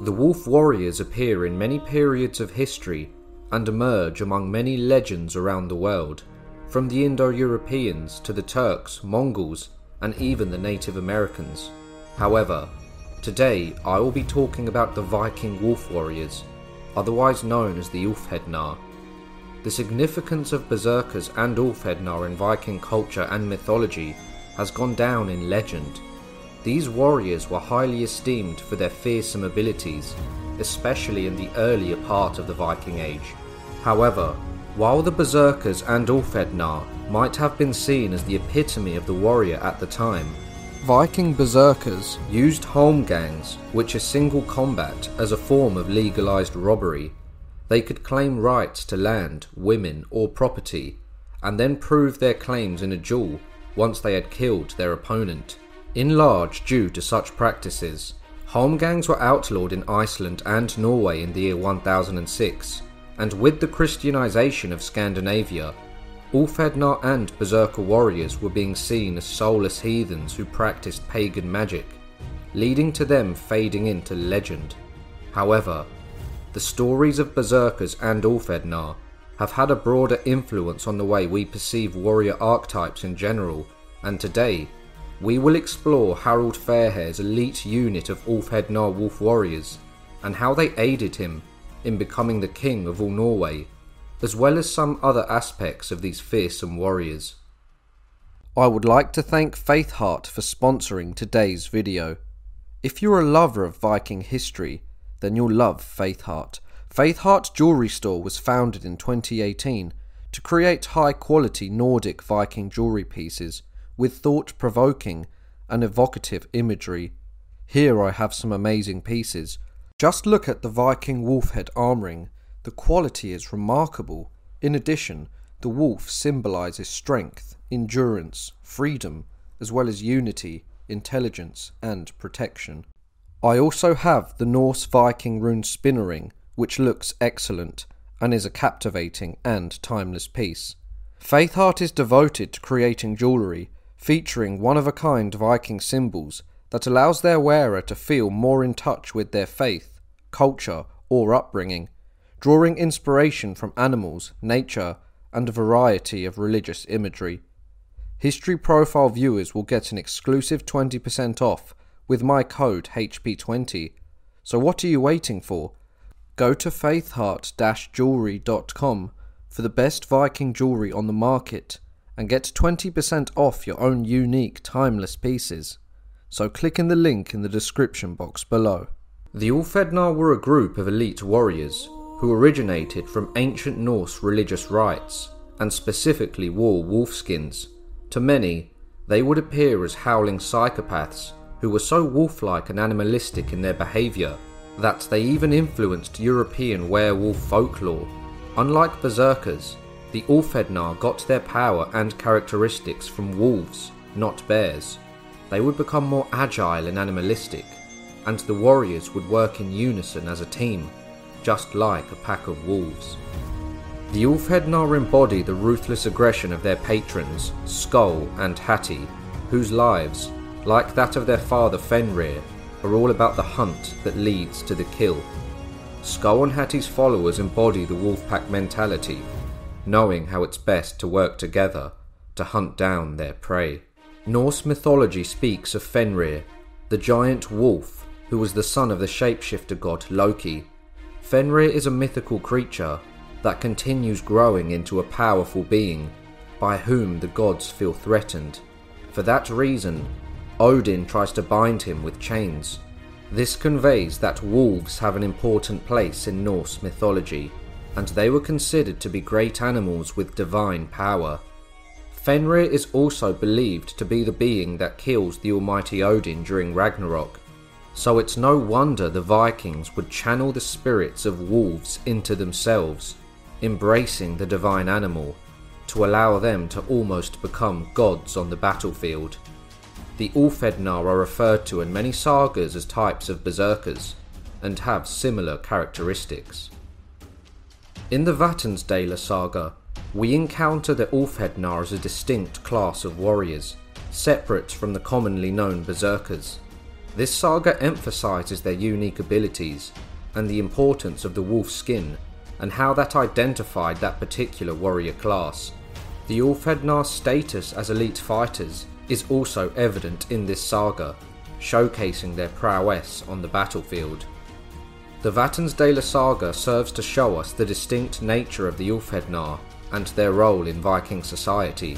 The wolf warriors appear in many periods of history and emerge among many legends around the world, from the Indo Europeans to the Turks, Mongols, and even the Native Americans. However, today I will be talking about the Viking wolf warriors, otherwise known as the Ulfhednar. The significance of berserkers and Ulfhednar in Viking culture and mythology has gone down in legend. These warriors were highly esteemed for their fearsome abilities, especially in the earlier part of the Viking Age. However, while the berserkers and Ulfhednar might have been seen as the epitome of the warrior at the time, Viking berserkers used holmgangs, which are single combat, as a form of legalized robbery. They could claim rights to land, women, or property, and then prove their claims in a duel once they had killed their opponent. In large due to such practices, holmgangs were outlawed in Iceland and Norway in the year 1006, and with the Christianization of Scandinavia, Ulfhednar and Berserker warriors were being seen as soulless heathens who practiced pagan magic, leading to them fading into legend. However, the stories of Berserkers and Ulfhednar have had a broader influence on the way we perceive warrior archetypes in general, and today we will explore Harald Fairhair's elite unit of Ulfhednar wolf warriors and how they aided him in becoming the king of all Norway as well as some other aspects of these fearsome warriors. I would like to thank Faithheart for sponsoring today's video. If you're a lover of Viking history, then you'll love Faithheart. Faithheart Jewelry Store was founded in 2018 to create high quality Nordic Viking jewelry pieces with thought provoking and evocative imagery. Here I have some amazing pieces. Just look at the Viking wolf head arm ring the quality is remarkable. In addition, the wolf symbolizes strength, endurance, freedom, as well as unity, intelligence, and protection. I also have the Norse Viking rune spinner ring, which looks excellent and is a captivating and timeless piece. Faithheart is devoted to creating jewellery featuring one of a kind Viking symbols that allows their wearer to feel more in touch with their faith, culture, or upbringing drawing inspiration from animals, nature, and a variety of religious imagery. History Profile viewers will get an exclusive 20% off with my code HP20. So what are you waiting for? Go to faithheart-jewelry.com for the best Viking jewelry on the market and get 20% off your own unique timeless pieces. So click in the link in the description box below. The Ulfhednar were a group of elite warriors who originated from ancient Norse religious rites, and specifically wore wolfskins. To many, they would appear as howling psychopaths who were so wolf like and animalistic in their behaviour that they even influenced European werewolf folklore. Unlike berserkers, the Ulfhednar got their power and characteristics from wolves, not bears. They would become more agile and animalistic, and the warriors would work in unison as a team just like a pack of wolves. The Ulfhednar embody the ruthless aggression of their patrons, Sköll and Hati, whose lives, like that of their father Fenrir, are all about the hunt that leads to the kill. Sköll and Hati's followers embody the wolfpack mentality, knowing how it's best to work together to hunt down their prey. Norse mythology speaks of Fenrir, the giant wolf who was the son of the shapeshifter god Loki Fenrir is a mythical creature that continues growing into a powerful being by whom the gods feel threatened. For that reason, Odin tries to bind him with chains. This conveys that wolves have an important place in Norse mythology, and they were considered to be great animals with divine power. Fenrir is also believed to be the being that kills the almighty Odin during Ragnarok, so it's no wonder the Vikings would channel the spirits of wolves into themselves, embracing the divine animal to allow them to almost become gods on the battlefield. The Ulfhednar are referred to in many sagas as types of berserkers and have similar characteristics. In the Vatnsdæla saga, we encounter the Ulfhednar as a distinct class of warriors, separate from the commonly known berserkers. This saga emphasizes their unique abilities and the importance of the wolf skin and how that identified that particular warrior class. The Ulfhednar's status as elite fighters is also evident in this saga, showcasing their prowess on the battlefield. The Vatnsdæla saga serves to show us the distinct nature of the Ulfhednar and their role in Viking society.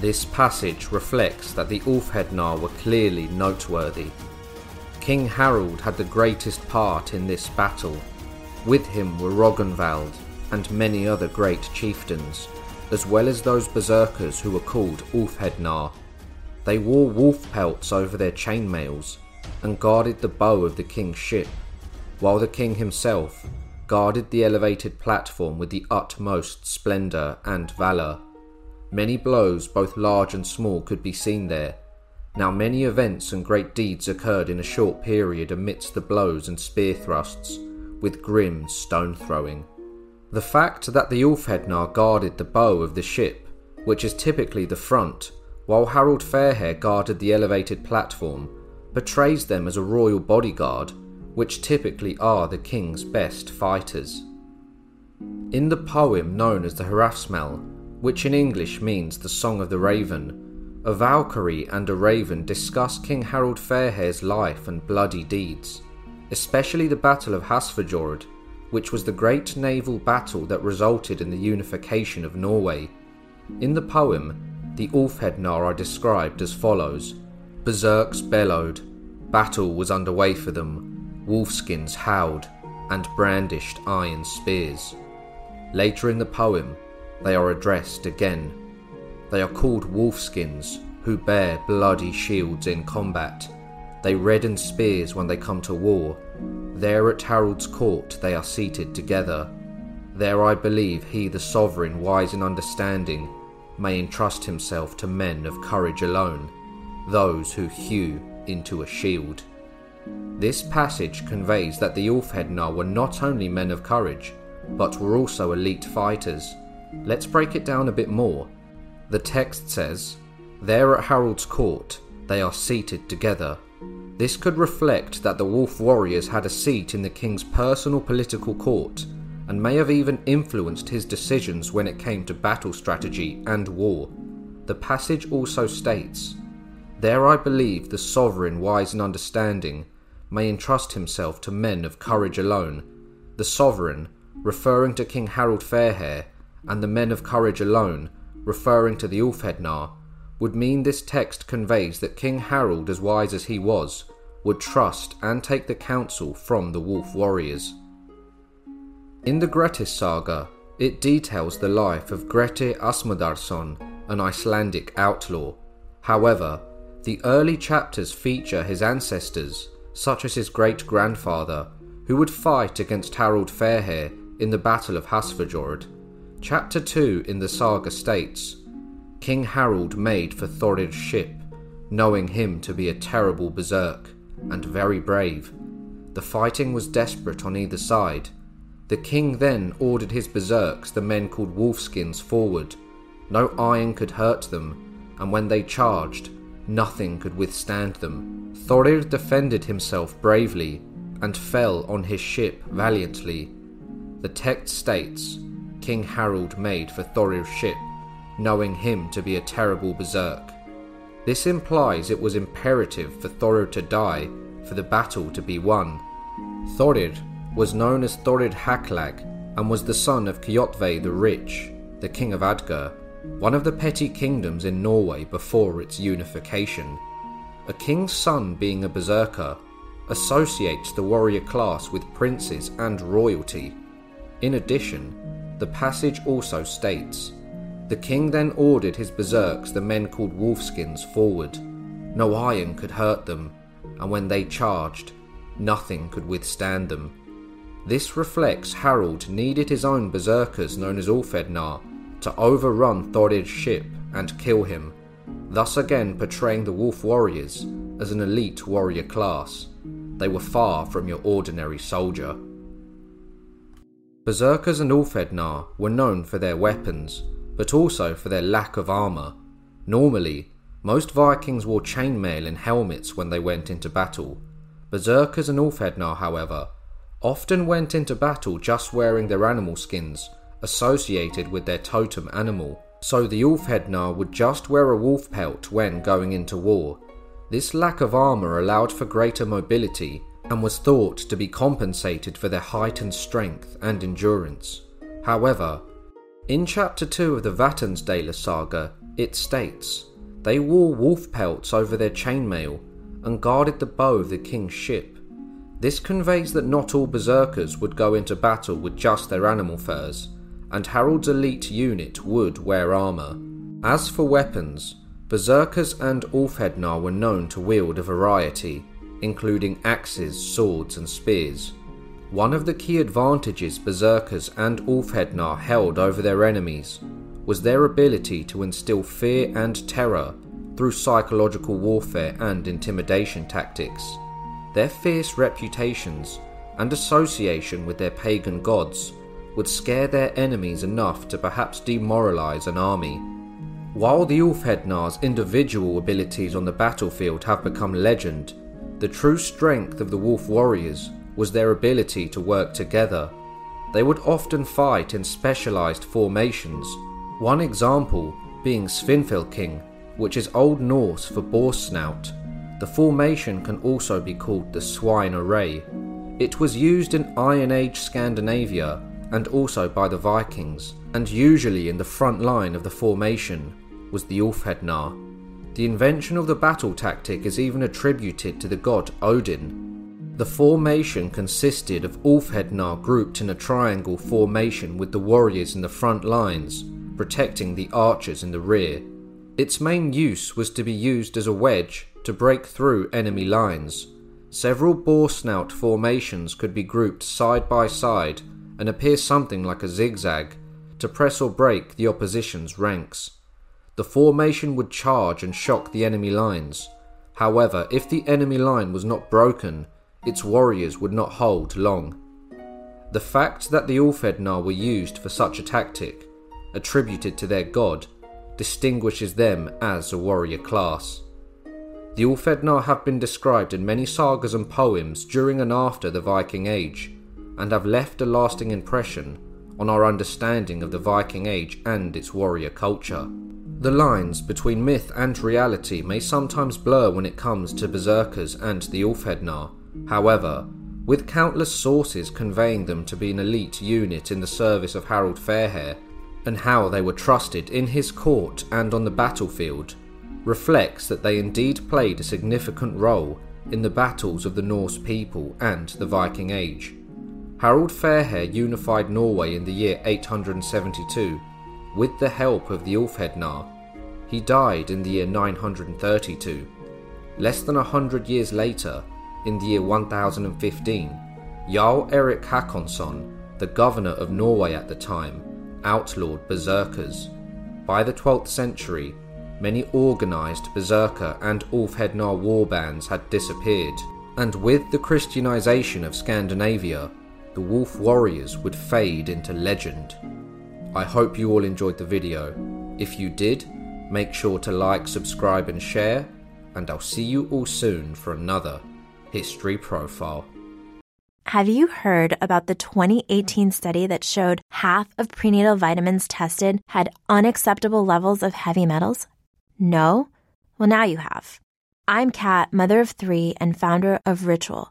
This passage reflects that the Ulfhednar were clearly noteworthy. King Harald had the greatest part in this battle. With him were Rognvald and many other great chieftains, as well as those berserkers who were called Ulfhednar. They wore wolf pelts over their chainmails and guarded the bow of the king's ship while the king himself guarded the elevated platform with the utmost splendour and valour. Many blows, both large and small, could be seen there. Now, many events and great deeds occurred in a short period amidst the blows and spear thrusts, with grim stone throwing. The fact that the Ulfhednar guarded the bow of the ship, which is typically the front, while Harald Fairhair guarded the elevated platform, portrays them as a royal bodyguard which typically are the king's best fighters. In the poem known as the Hrafnsmál, which in English means the Song of the Raven, a Valkyrie and a raven discuss King Harald Fairhair's life and bloody deeds, especially the Battle of Hafrsfjord, which was the great naval battle that resulted in the unification of Norway. In the poem, the Ulfhednar are described as follows Berserks bellowed, battle was underway for them, wolfskins howled and brandished iron spears. Later in the poem, they are addressed again. They are called wolfskins who bear bloody shields in combat. They redden spears when they come to war. There at Harald's court they are seated together. There I believe he, the sovereign, wise in understanding, may entrust himself to men of courage alone, those who hew into a shield. This passage conveys that the Ulfhednar were not only men of courage, but were also elite fighters. Let's break it down a bit more. The text says, There at Harald's court, they are seated together. This could reflect that the wolf warriors had a seat in the king's personal political court and may have even influenced his decisions when it came to battle strategy and war. The passage also states, There I believe the sovereign, wise and understanding, may entrust himself to men of courage alone, the sovereign, referring to King Harald Fairhair, and the men of courage alone, referring to the Ulfhednar, would mean this text conveys that King Harald, as wise as he was, would trust and take the counsel from the wolf warriors. In the Grettis saga, it details the life of Grettir Asmundarason, an Icelandic outlaw. However, the early chapters feature his ancestors such as his great grandfather, who would fight against Harald Fairhair in the Battle of Hafrsfjord. Chapter 2 in the saga states King Harald made for Thorir's ship, knowing him to be a terrible berserk and very brave. The fighting was desperate on either side. The king then ordered his berserks, the men called wolfskins, forward. No iron could hurt them, and when they charged, Nothing could withstand them. Thorir defended himself bravely and fell on his ship valiantly. The text states King Harald made for Thorir's ship, knowing him to be a terrible berserk. This implies it was imperative for Thorir to die for the battle to be won. Thorir was known as Thorir Haklang and was the son of Kjotve the Rich, the king of Agder one of the petty kingdoms in Norway before its unification. A king's son being a berserker associates the warrior class with princes and royalty. In addition, the passage also states The king then ordered his berserks, the men called wolfskins, forward. No iron could hurt them, and when they charged, nothing could withstand them. This reflects Harald needed his own berserkers known as Ulfhednar to overrun Thorir's ship and kill him, thus again portraying the Wolf Warriors as an elite warrior class. They were far from your ordinary soldier. Berserkers and Ulfhednar were known for their weapons, but also for their lack of armour. Normally, most Vikings wore chainmail and helmets when they went into battle. Berserkers and Ulfhednar, however, often went into battle just wearing their animal skins associated with their totem animal, so the Ulfhednar would just wear a wolf pelt when going into war. This lack of armour allowed for greater mobility and was thought to be compensated for their heightened strength and endurance. However, in chapter 2 of the Vatnsdæla saga, it states they wore wolf pelts over their chainmail and guarded the bow of the king's ship. This conveys that not all berserkers would go into battle with just their animal furs, and Harald's elite unit would wear armour. As for weapons, berserkers and Ulfhednar were known to wield a variety, including axes, swords, and spears. One of the key advantages berserkers and Ulfhednar held over their enemies was their ability to instill fear and terror through psychological warfare and intimidation tactics. Their fierce reputations and association with their pagan gods would scare their enemies enough to perhaps demoralize an army. While the Ulfhednar's individual abilities on the battlefield have become legend, the true strength of the Wolf Warriors was their ability to work together. They would often fight in specialized formations, one example being Svinfylking, which is Old Norse for boar snout. The formation can also be called the swine array. It was used in Iron Age Scandinavia and also by the Vikings, and usually in the front line of the formation was the Ulfhednar. The invention of the battle tactic is even attributed to the god Odin. The formation consisted of Ulfhednar grouped in a triangle formation with the warriors in the front lines, protecting the archers in the rear. Its main use was to be used as a wedge to break through enemy lines. Several boar snout formations could be grouped side by side and appear something like a zigzag to press or break the opposition's ranks. The formation would charge and shock the enemy lines. However, if the enemy line was not broken, its warriors would not hold long. The fact that the Ulfhednar were used for such a tactic, attributed to their god, distinguishes them as a warrior class. The Ulfhednar have been described in many sagas and poems during and after the Viking Age, and have left a lasting impression on our understanding of the Viking Age and its warrior culture. The lines between myth and reality may sometimes blur when it comes to berserkers and the Ulfhednar. However, with countless sources conveying them to be an elite unit in the service of Harald Fairhair, and how they were trusted in his court and on the battlefield, reflects that they indeed played a significant role in the battles of the Norse people and the Viking Age. Harald Fairhair unified Norway in the year 872 with the help of the Ulfhednar. He died in the year 932. Less than a hundred years later, in the year 1015, Jarl Erik Hakonsson, the governor of Norway at the time, outlawed berserkers. By the 12th century, many organised berserker and Ulfhednar war bands had disappeared, and with the Christianization of Scandinavia, the wolf warriors would fade into legend. I hope you all enjoyed the video. If you did, make sure to like, subscribe, and share, and I'll see you all soon for another History Profile. Have you heard about the 2018 study that showed half of prenatal vitamins tested had unacceptable levels of heavy metals? No? Well, now you have. I'm Kat, mother of three and founder of Ritual,